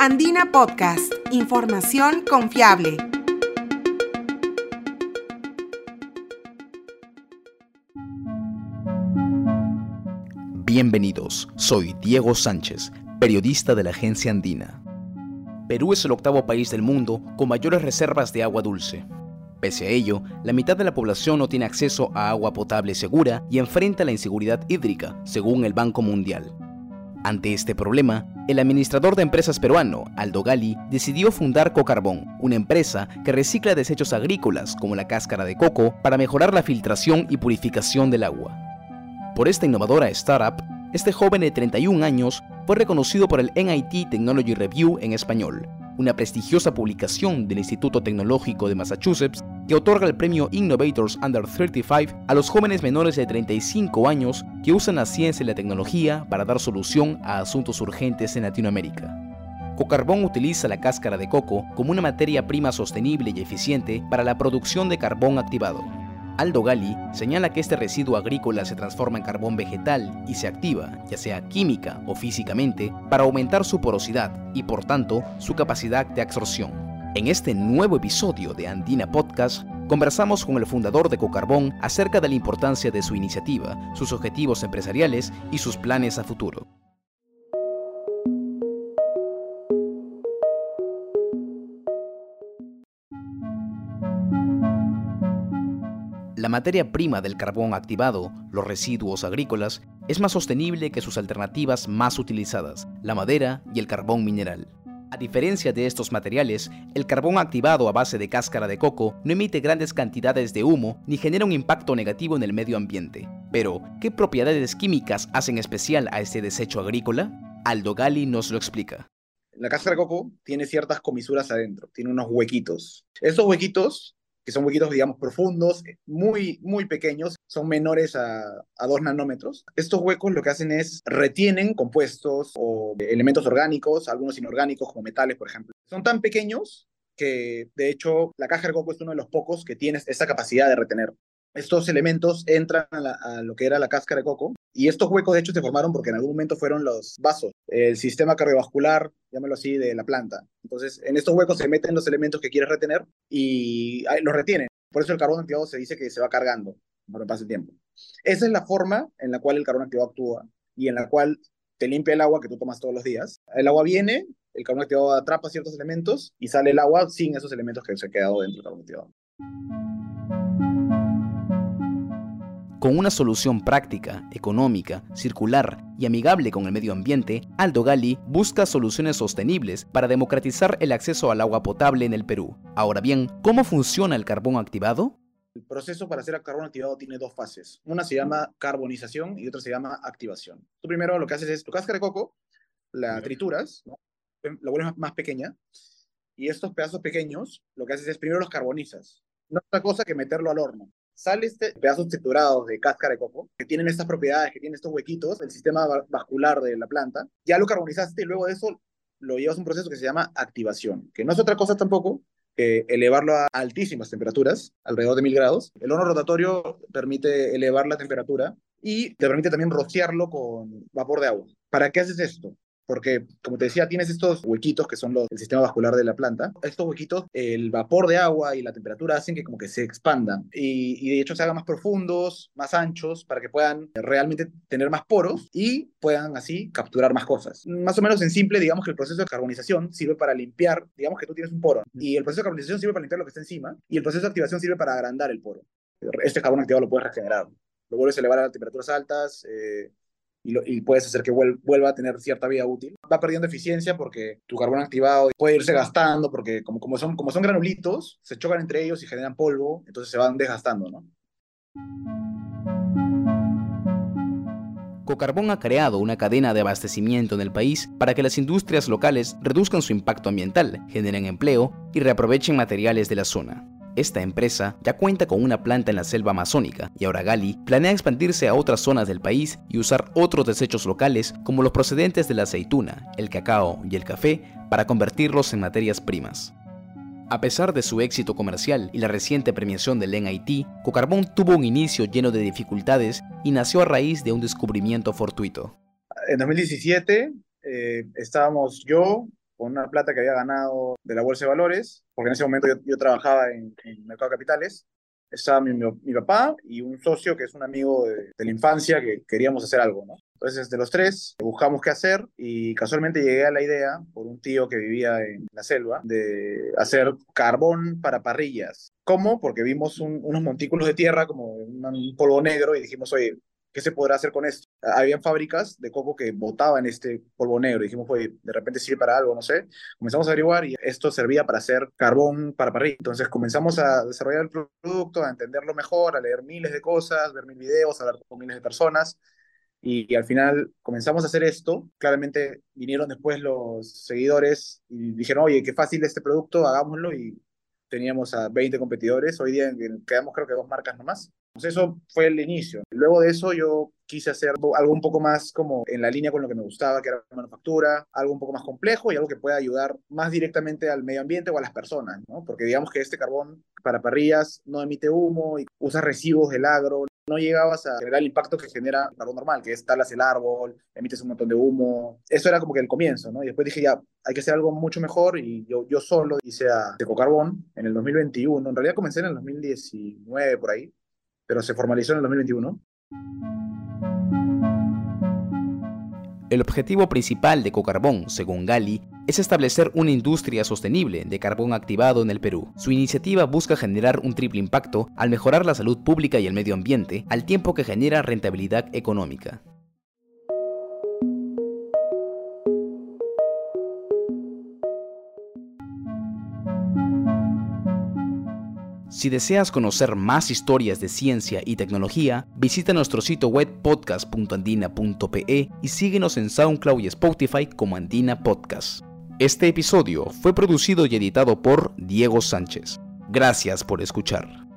Andina Podcast, información confiable. Bienvenidos, soy Diego Sánchez, periodista de la agencia Andina. Perú es el octavo país del mundo con mayores reservas de agua dulce. Pese a ello, la mitad de la población no tiene acceso a agua potable segura y enfrenta la inseguridad hídrica, según el Banco Mundial. Ante este problema, el administrador de empresas peruano, Aldo Gali, decidió fundar Cocarbón, una empresa que recicla desechos agrícolas como la cáscara de coco para mejorar la filtración y purificación del agua. Por esta innovadora startup, este joven de 31 años fue reconocido por el NIT Technology Review en español, una prestigiosa publicación del Instituto Tecnológico de Massachusetts que otorga el premio Innovators Under 35 a los jóvenes menores de 35 años que usan la ciencia y la tecnología para dar solución a asuntos urgentes en Latinoamérica. Cocarbón utiliza la cáscara de coco como una materia prima sostenible y eficiente para la producción de carbón activado. Aldo Gali señala que este residuo agrícola se transforma en carbón vegetal y se activa, ya sea química o físicamente, para aumentar su porosidad y por tanto su capacidad de absorción. En este nuevo episodio de Andina Podcast, conversamos con el fundador de Cocarbón acerca de la importancia de su iniciativa, sus objetivos empresariales y sus planes a futuro. La materia prima del carbón activado, los residuos agrícolas, es más sostenible que sus alternativas más utilizadas, la madera y el carbón mineral. A diferencia de estos materiales, el carbón activado a base de cáscara de coco no emite grandes cantidades de humo ni genera un impacto negativo en el medio ambiente. Pero, ¿qué propiedades químicas hacen especial a este desecho agrícola? Aldo Gali nos lo explica. La cáscara de coco tiene ciertas comisuras adentro, tiene unos huequitos. Esos huequitos que son huequitos, digamos, profundos, muy, muy pequeños, son menores a, a 2 nanómetros. Estos huecos lo que hacen es retienen compuestos o elementos orgánicos, algunos inorgánicos, como metales, por ejemplo. Son tan pequeños que, de hecho, la caja de coco es uno de los pocos que tiene esa capacidad de retener. Estos elementos entran a, a, lo que era la cáscara de coco y estos huecos de hecho se formaron porque en algún momento fueron los vasos, el sistema cardiovascular, llámelo así, de la planta. Entonces, en estos huecos se meten los elementos que quieres retener y los retienen. Por eso el carbón activado se dice que se va cargando por el paso del tiempo. Esa es la forma en la cual el carbón activado actúa y en la cual te limpia el agua que tú tomas todos los días. El agua viene, el carbón activado atrapa ciertos elementos y sale el agua sin esos elementos que se han quedado dentro del carbón activado. Con una solución práctica, económica, circular y amigable con el medio ambiente, Aldo Gali busca soluciones sostenibles para democratizar el acceso al agua potable en el Perú. Ahora bien, ¿cómo funciona el carbón activado? El proceso para hacer carbón activado tiene dos fases. Una se llama carbonización y otra se llama activación. Tú primero lo que haces es tu cáscara de coco, la trituras, ¿no? la vuelves más pequeña, y estos pedazos pequeños lo que haces es primero los carbonizas. No es otra cosa que meterlo al horno sale este pedazos triturados de cáscara de coco, que tienen estas propiedades, que tienen estos huequitos, el sistema vascular de la planta, ya lo carbonizaste y luego de eso lo llevas a un proceso que se llama activación, que no es otra cosa tampoco que elevarlo a altísimas temperaturas, alrededor de mil grados. El horno rotatorio permite elevar la temperatura y te permite también rociarlo con vapor de agua. ¿Para qué haces esto? Porque, como te decía, tienes estos huequitos que son los, el sistema vascular de la planta. Estos huequitos, el vapor de agua y la temperatura hacen que como que se expandan y, y, de hecho se hagan más profundos, más anchos, para que puedan realmente tener más poros y puedan así capturar más cosas. Más o menos en simple, digamos que el proceso de carbonización sirve para limpiar, digamos que tú tienes un poro, y el proceso de carbonización sirve para limpiar lo que está encima, y el proceso de activación sirve para agrandar el poro. Este carbón activado lo puedes regenerar. Lo vuelves a elevar a temperaturas altas, eh, y, puedes hacer que vuelva a tener cierta vida útil. Va perdiendo eficiencia porque tu carbón activado puede irse gastando porque como, como, son, como son granulitos, se chocan entre ellos y generan polvo, entonces se van desgastando, ¿no? Cocarbón ha creado una cadena de abastecimiento en el país para que las industrias locales reduzcan su impacto ambiental, generen empleo y reaprovechen materiales de la zona. Esta empresa ya cuenta con una planta en la selva amazónica y ahora Gali planea expandirse a otras zonas del país y usar otros desechos locales como los procedentes de la aceituna, el cacao y el café para convertirlos en materias primas. A pesar de su éxito comercial y la reciente premiación del NIT, Cocarbón tuvo un inicio lleno de dificultades y nació a raíz de un descubrimiento fortuito. En 2017 eh, estábamos yo, con una plata que había ganado de la Bolsa de Valores, porque en ese momento yo, trabajaba en, en Mercado de Capitales. Estaba mi, mi, papá y un socio que es un amigo de, la infancia que queríamos hacer algo, ¿no? Entonces, de los tres, buscamos qué hacer y casualmente llegué a la idea, por un tío que vivía en la selva, de hacer carbón para parrillas. ¿Cómo? Porque vimos unos montículos de tierra como un polvo negro y dijimos, oye, ¿qué se podrá hacer con esto? Habían fábricas de coco que botaban este polvo negro. Dijimos, pues, de repente sirve para algo, no sé. Comenzamos a averiguar y esto servía para hacer carbón para parrilla. Entonces comenzamos a desarrollar el producto, a entenderlo mejor, a leer miles de cosas, ver mil videos, hablar con miles de personas. Y, al final comenzamos a hacer esto. Claramente vinieron después los seguidores y dijeron, oye, qué fácil este producto, hagámoslo. Y teníamos a 20 competidores. Hoy día quedamos creo que dos marcas nomás. Pues eso fue el inicio. Luego de eso yo quise hacer algo un poco más como en la línea con lo que me gustaba, que era manufactura, algo un poco más complejo y algo que pueda ayudar más directamente al medio ambiente o a las personas, ¿no? Porque digamos que este carbón para parrillas no emite humo y usa residuos del agro, no llegabas a generar el impacto que genera el carbón normal, que es talas el árbol, emites un montón de humo. Eso era como que el comienzo, ¿no? Y después dije, ya, hay que hacer algo mucho mejor y yo, yo solo hice a Ecocarbón en el 2021. En realidad comencé en el 2019 por ahí, pero se formalizó en el 2021. El objetivo principal de Cocarbón, según Gali, es establecer una industria sostenible de carbón activado en el Perú. Su iniciativa busca generar un triple impacto al mejorar la salud pública y el medio ambiente, al tiempo que genera rentabilidad económica. Si deseas conocer más historias de ciencia y tecnología, visita nuestro sitio web podcast.andina.pe y síguenos en SoundCloud y Spotify como Andina Podcast. Este episodio fue producido y editado por Diego Sánchez. Gracias por escuchar.